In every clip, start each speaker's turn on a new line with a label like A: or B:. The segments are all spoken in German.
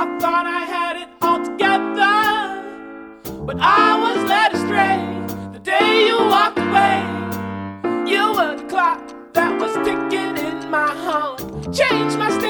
A: I thought I had it all together, but I was led astray the day you walked away. You were the clock that was ticking in my home. Changed my state.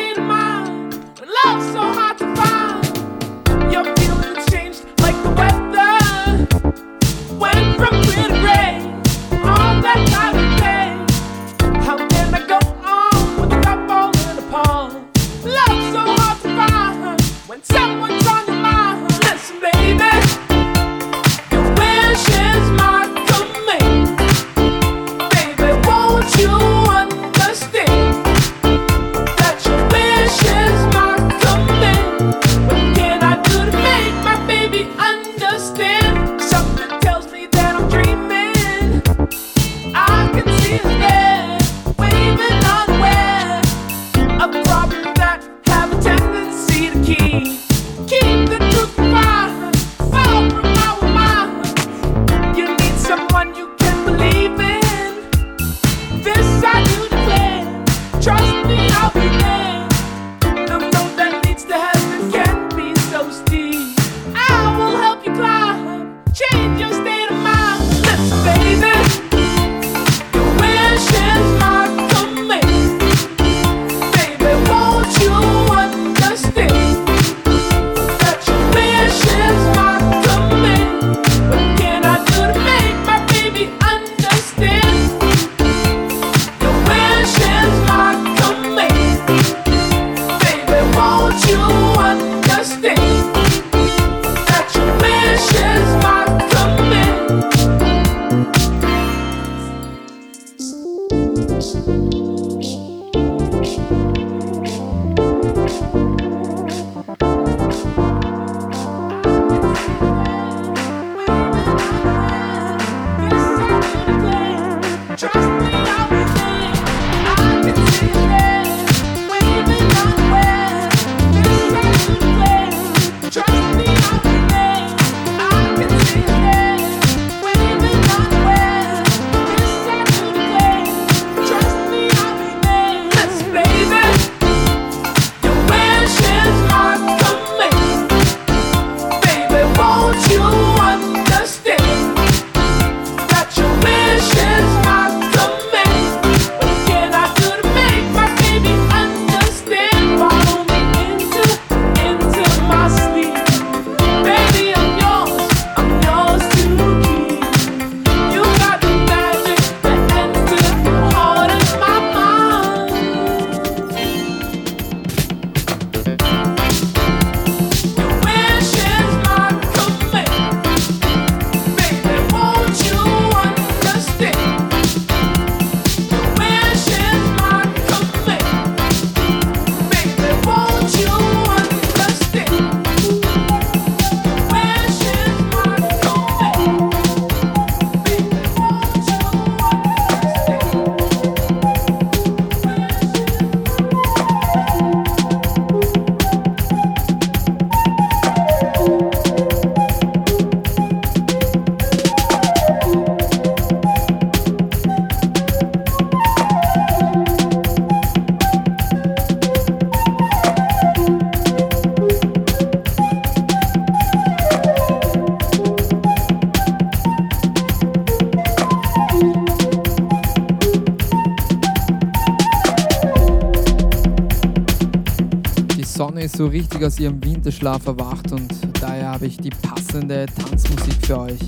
B: So richtig aus ihrem Winterschlaf erwacht und daher habe ich die passende Tanzmusik für euch.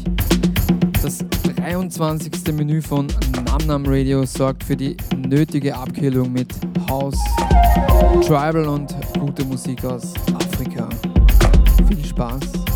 B: Das 23. Menü von Nam Radio sorgt für die nötige Abkühlung mit House, Tribal und gute Musik aus Afrika. Viel Spaß!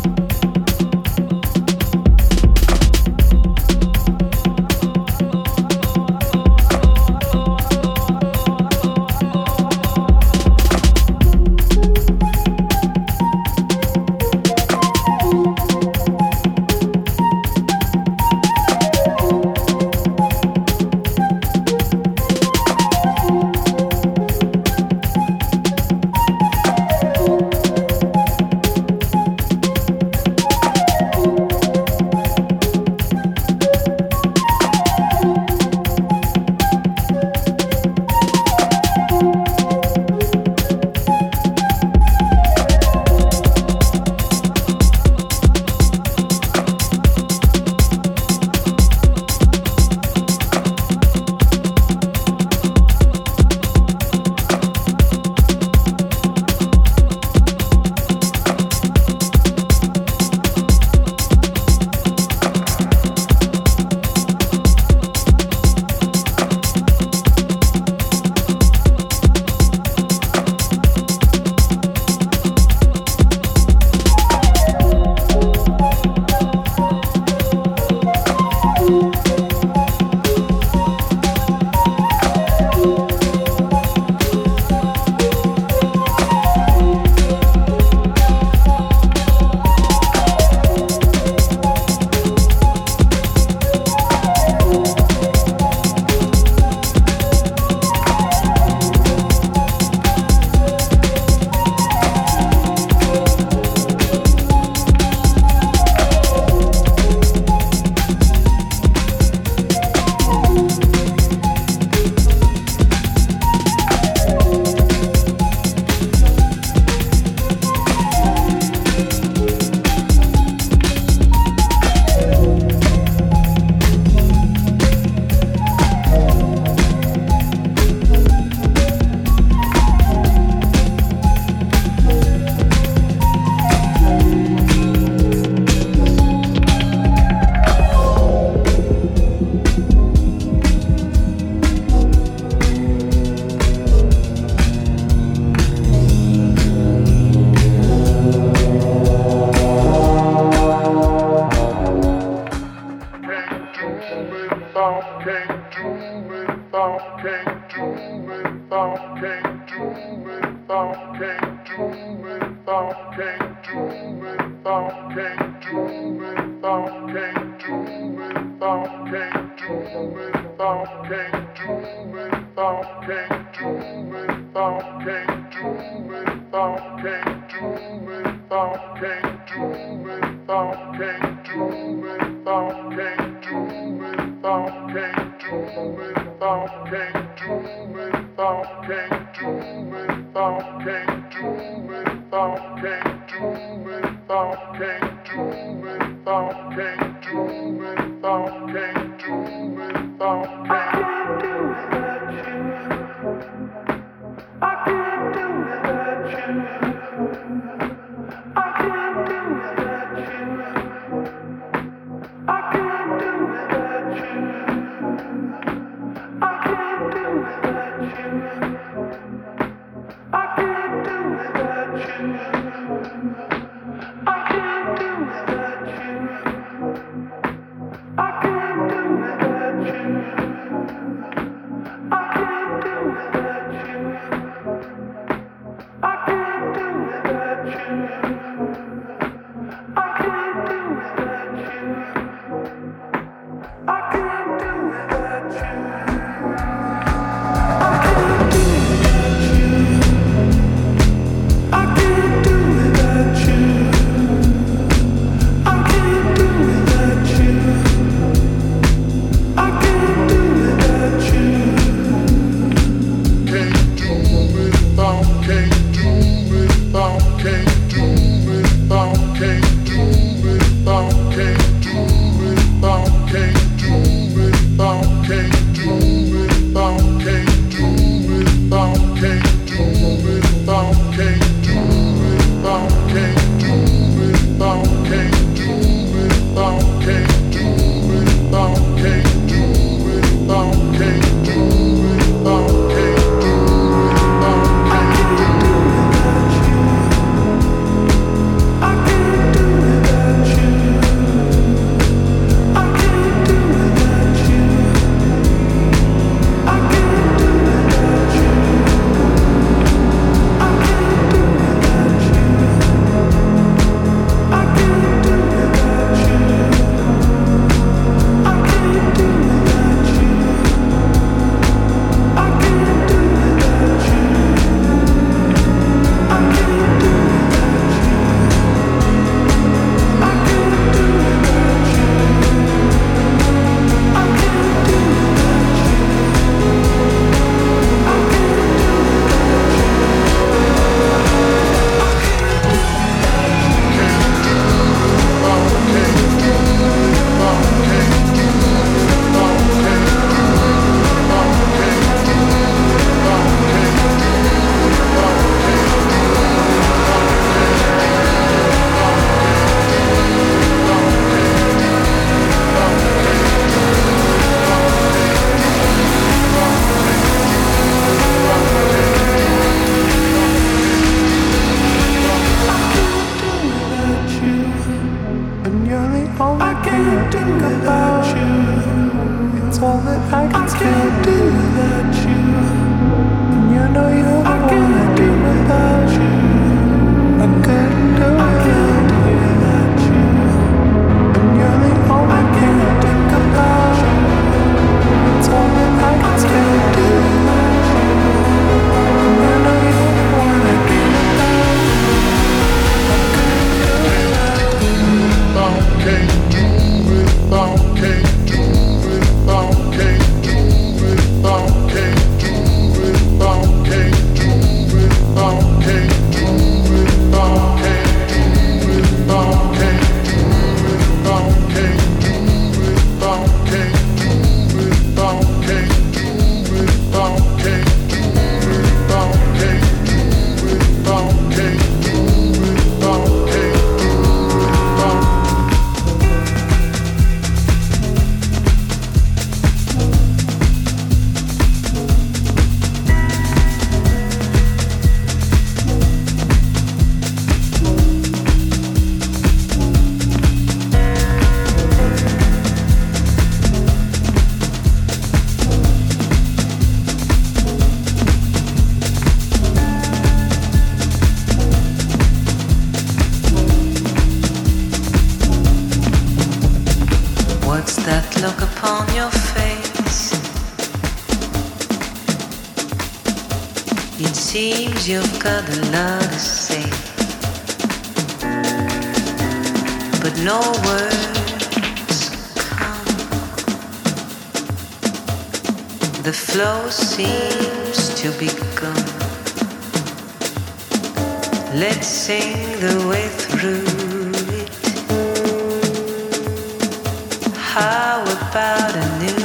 C: You've got another say. But no words come. The flow seems to be gone. Let's sing the way through it. How about a new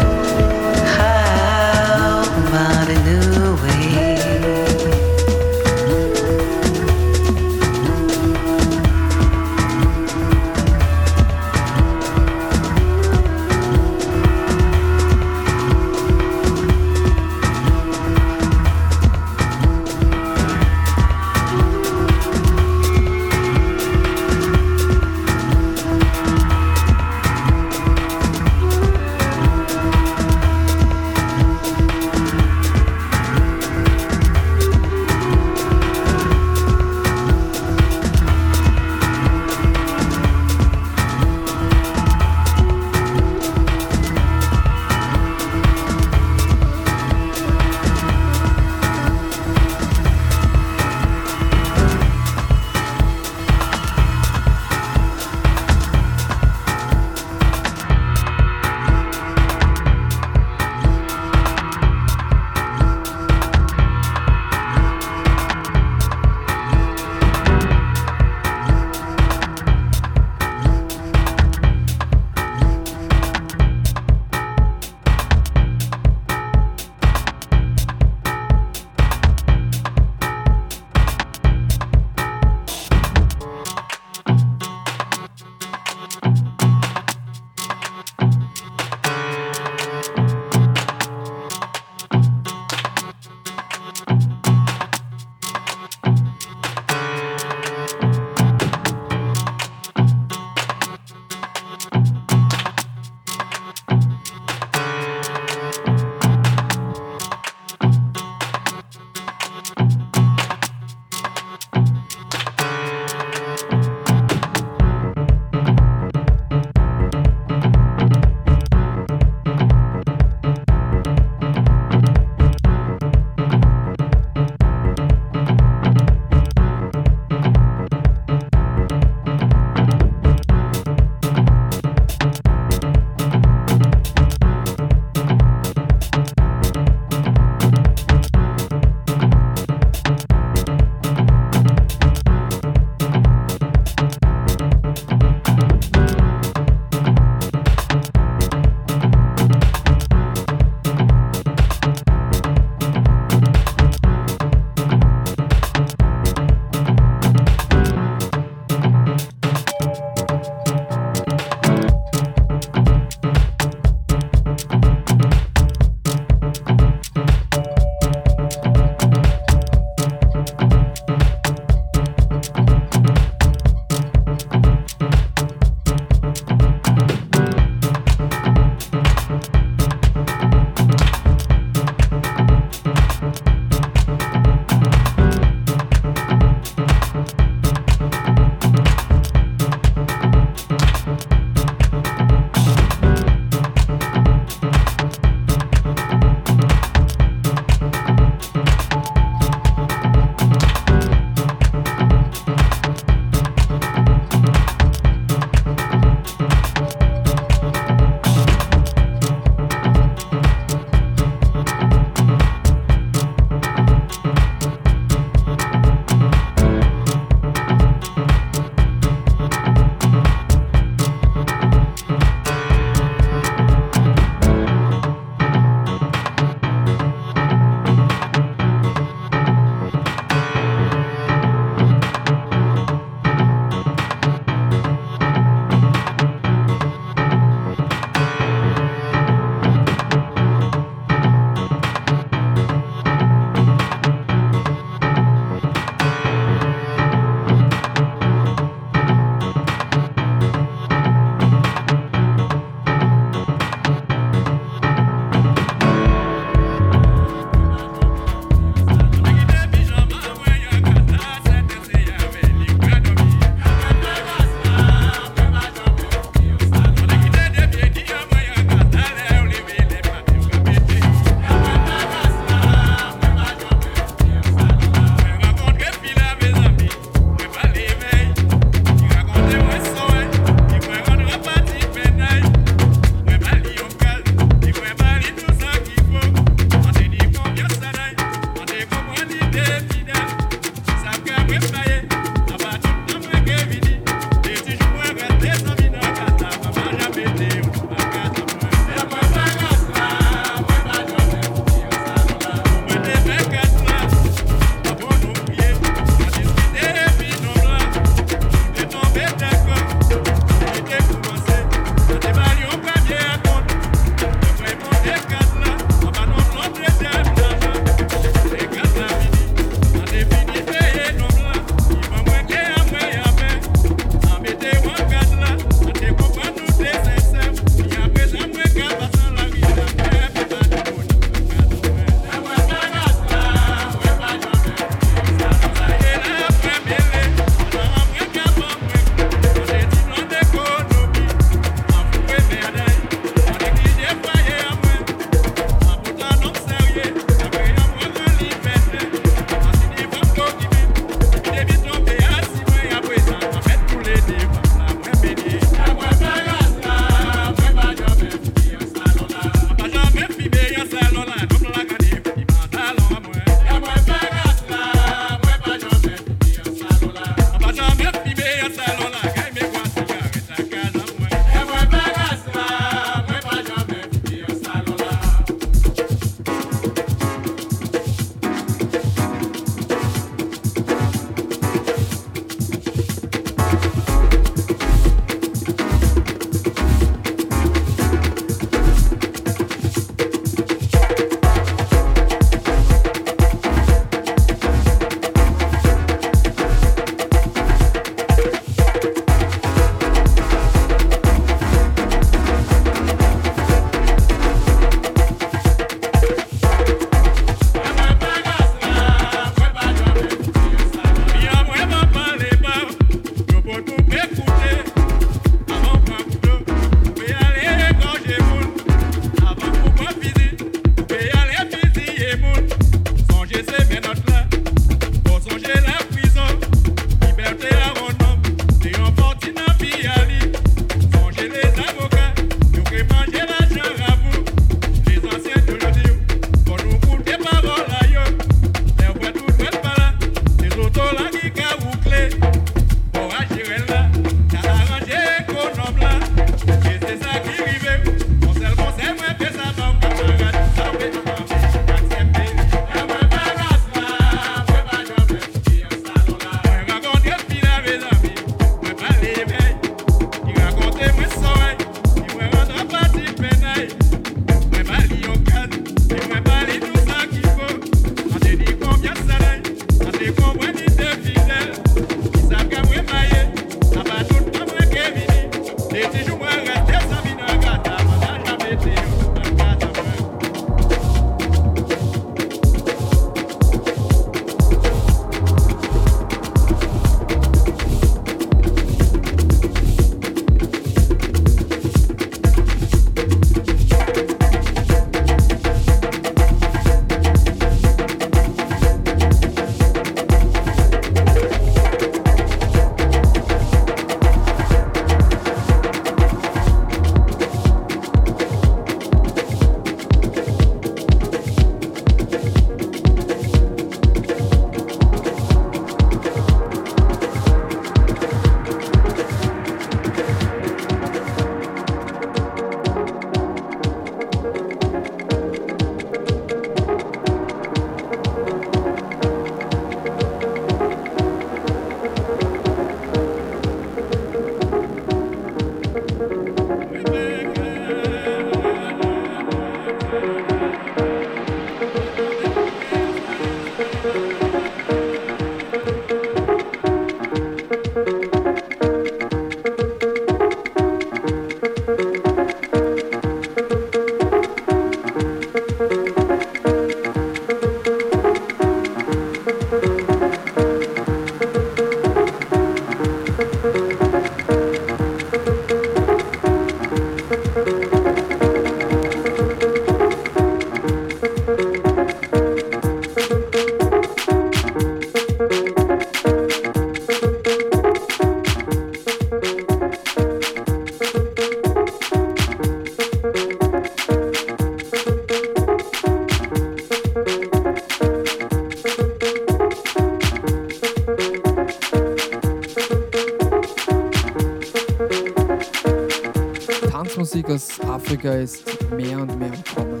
B: Afrika ist mehr und mehr im Kommen.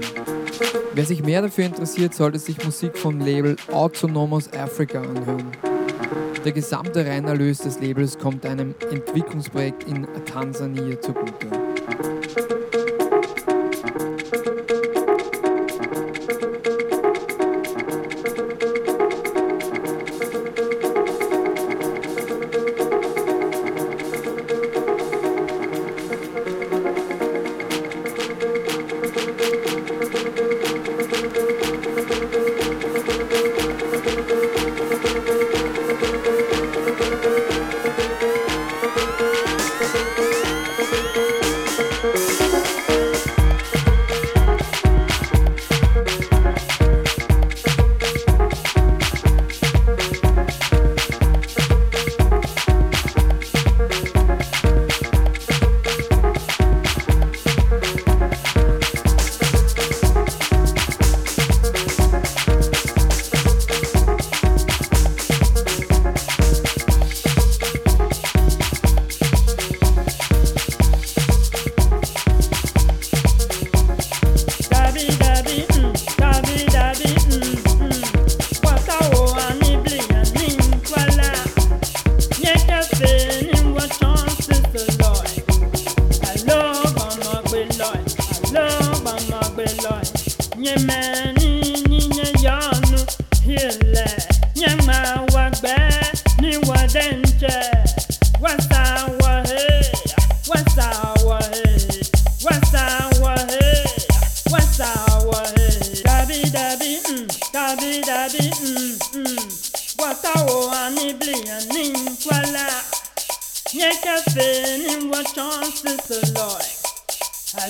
B: Wer sich mehr dafür interessiert, sollte sich Musik vom Label Autonomous Africa anhören. Der gesamte Reinerlös des Labels kommt einem Entwicklungsprojekt in Tansania zugute.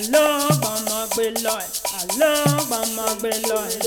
D: love, I'm a good Lord. I love, I'm a good Lord.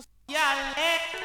E: sociales.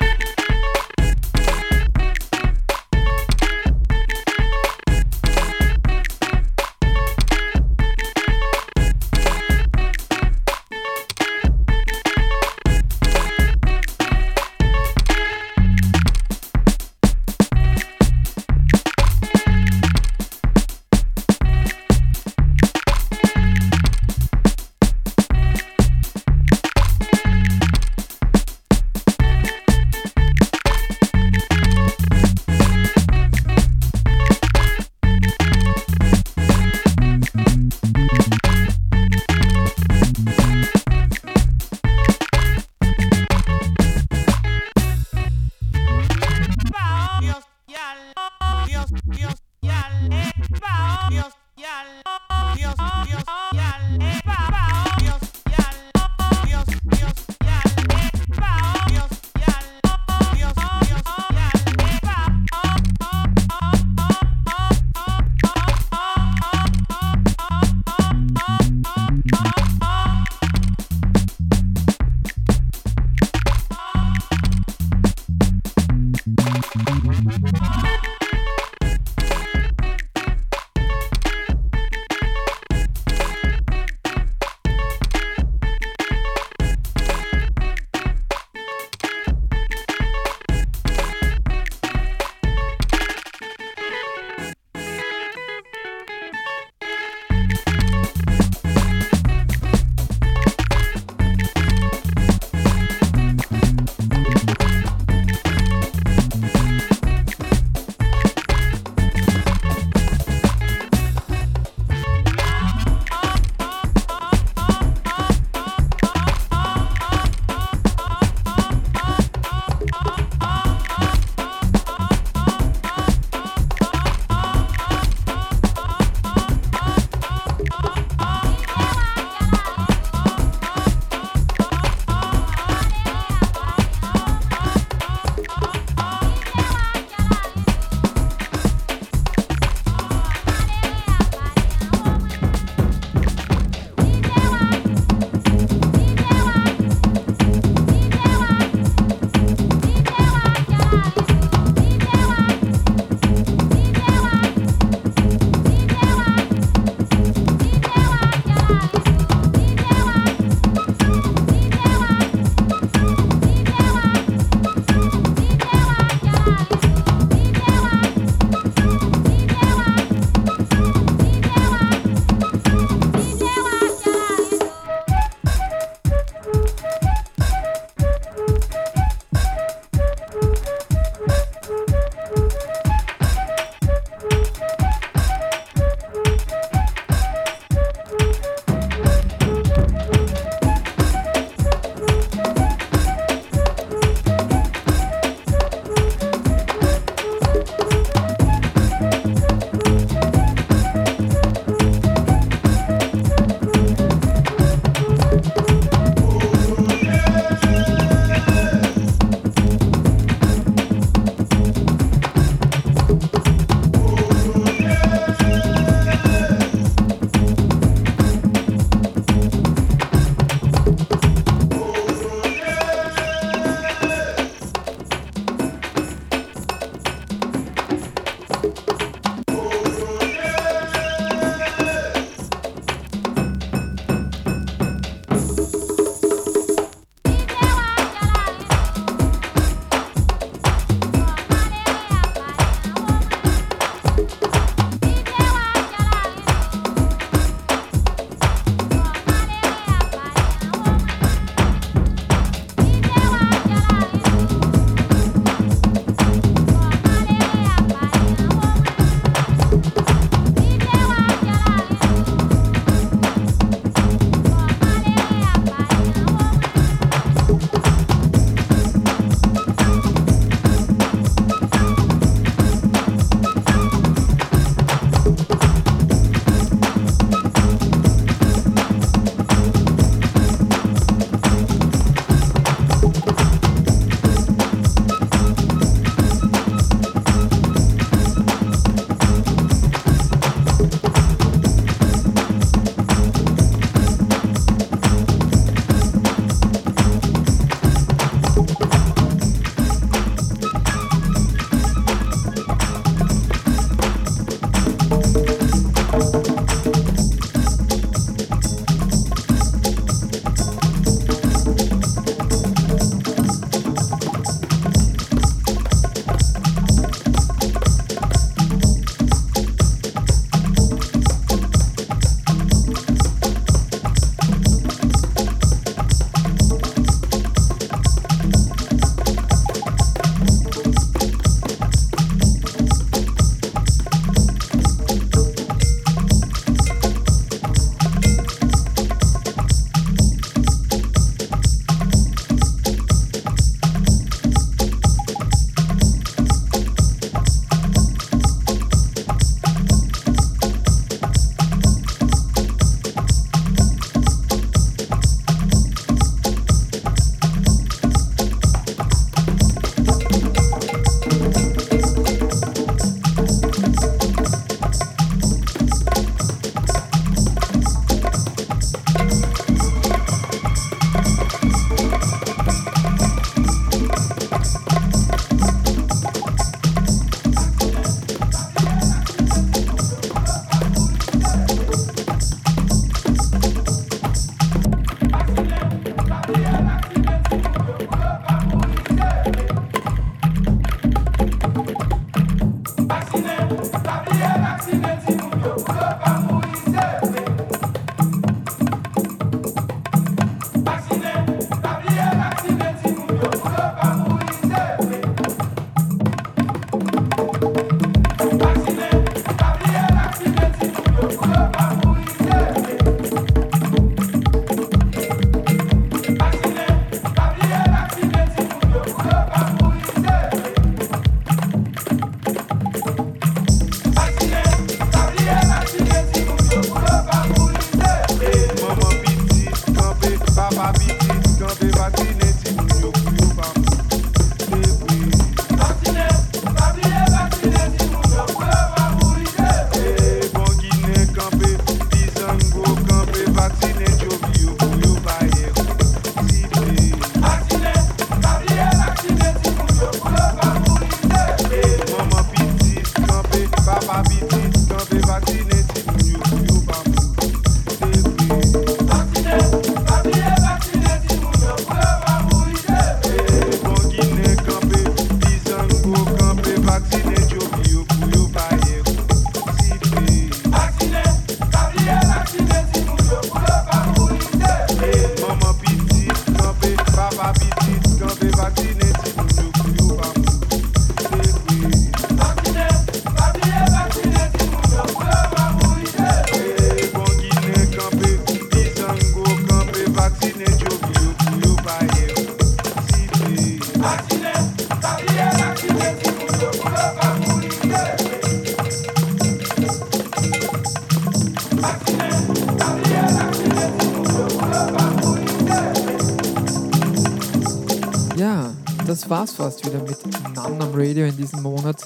B: Fast wieder mit Nam Nam Radio in diesem Monat.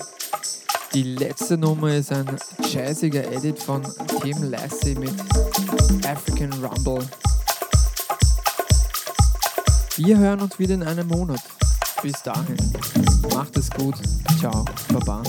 B: Die letzte Nummer ist ein jazziger Edit von Tim Lassie mit African Rumble. Wir hören uns wieder in einem Monat. Bis dahin. Macht es gut. Ciao. Baba.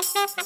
F: Ha ha ha!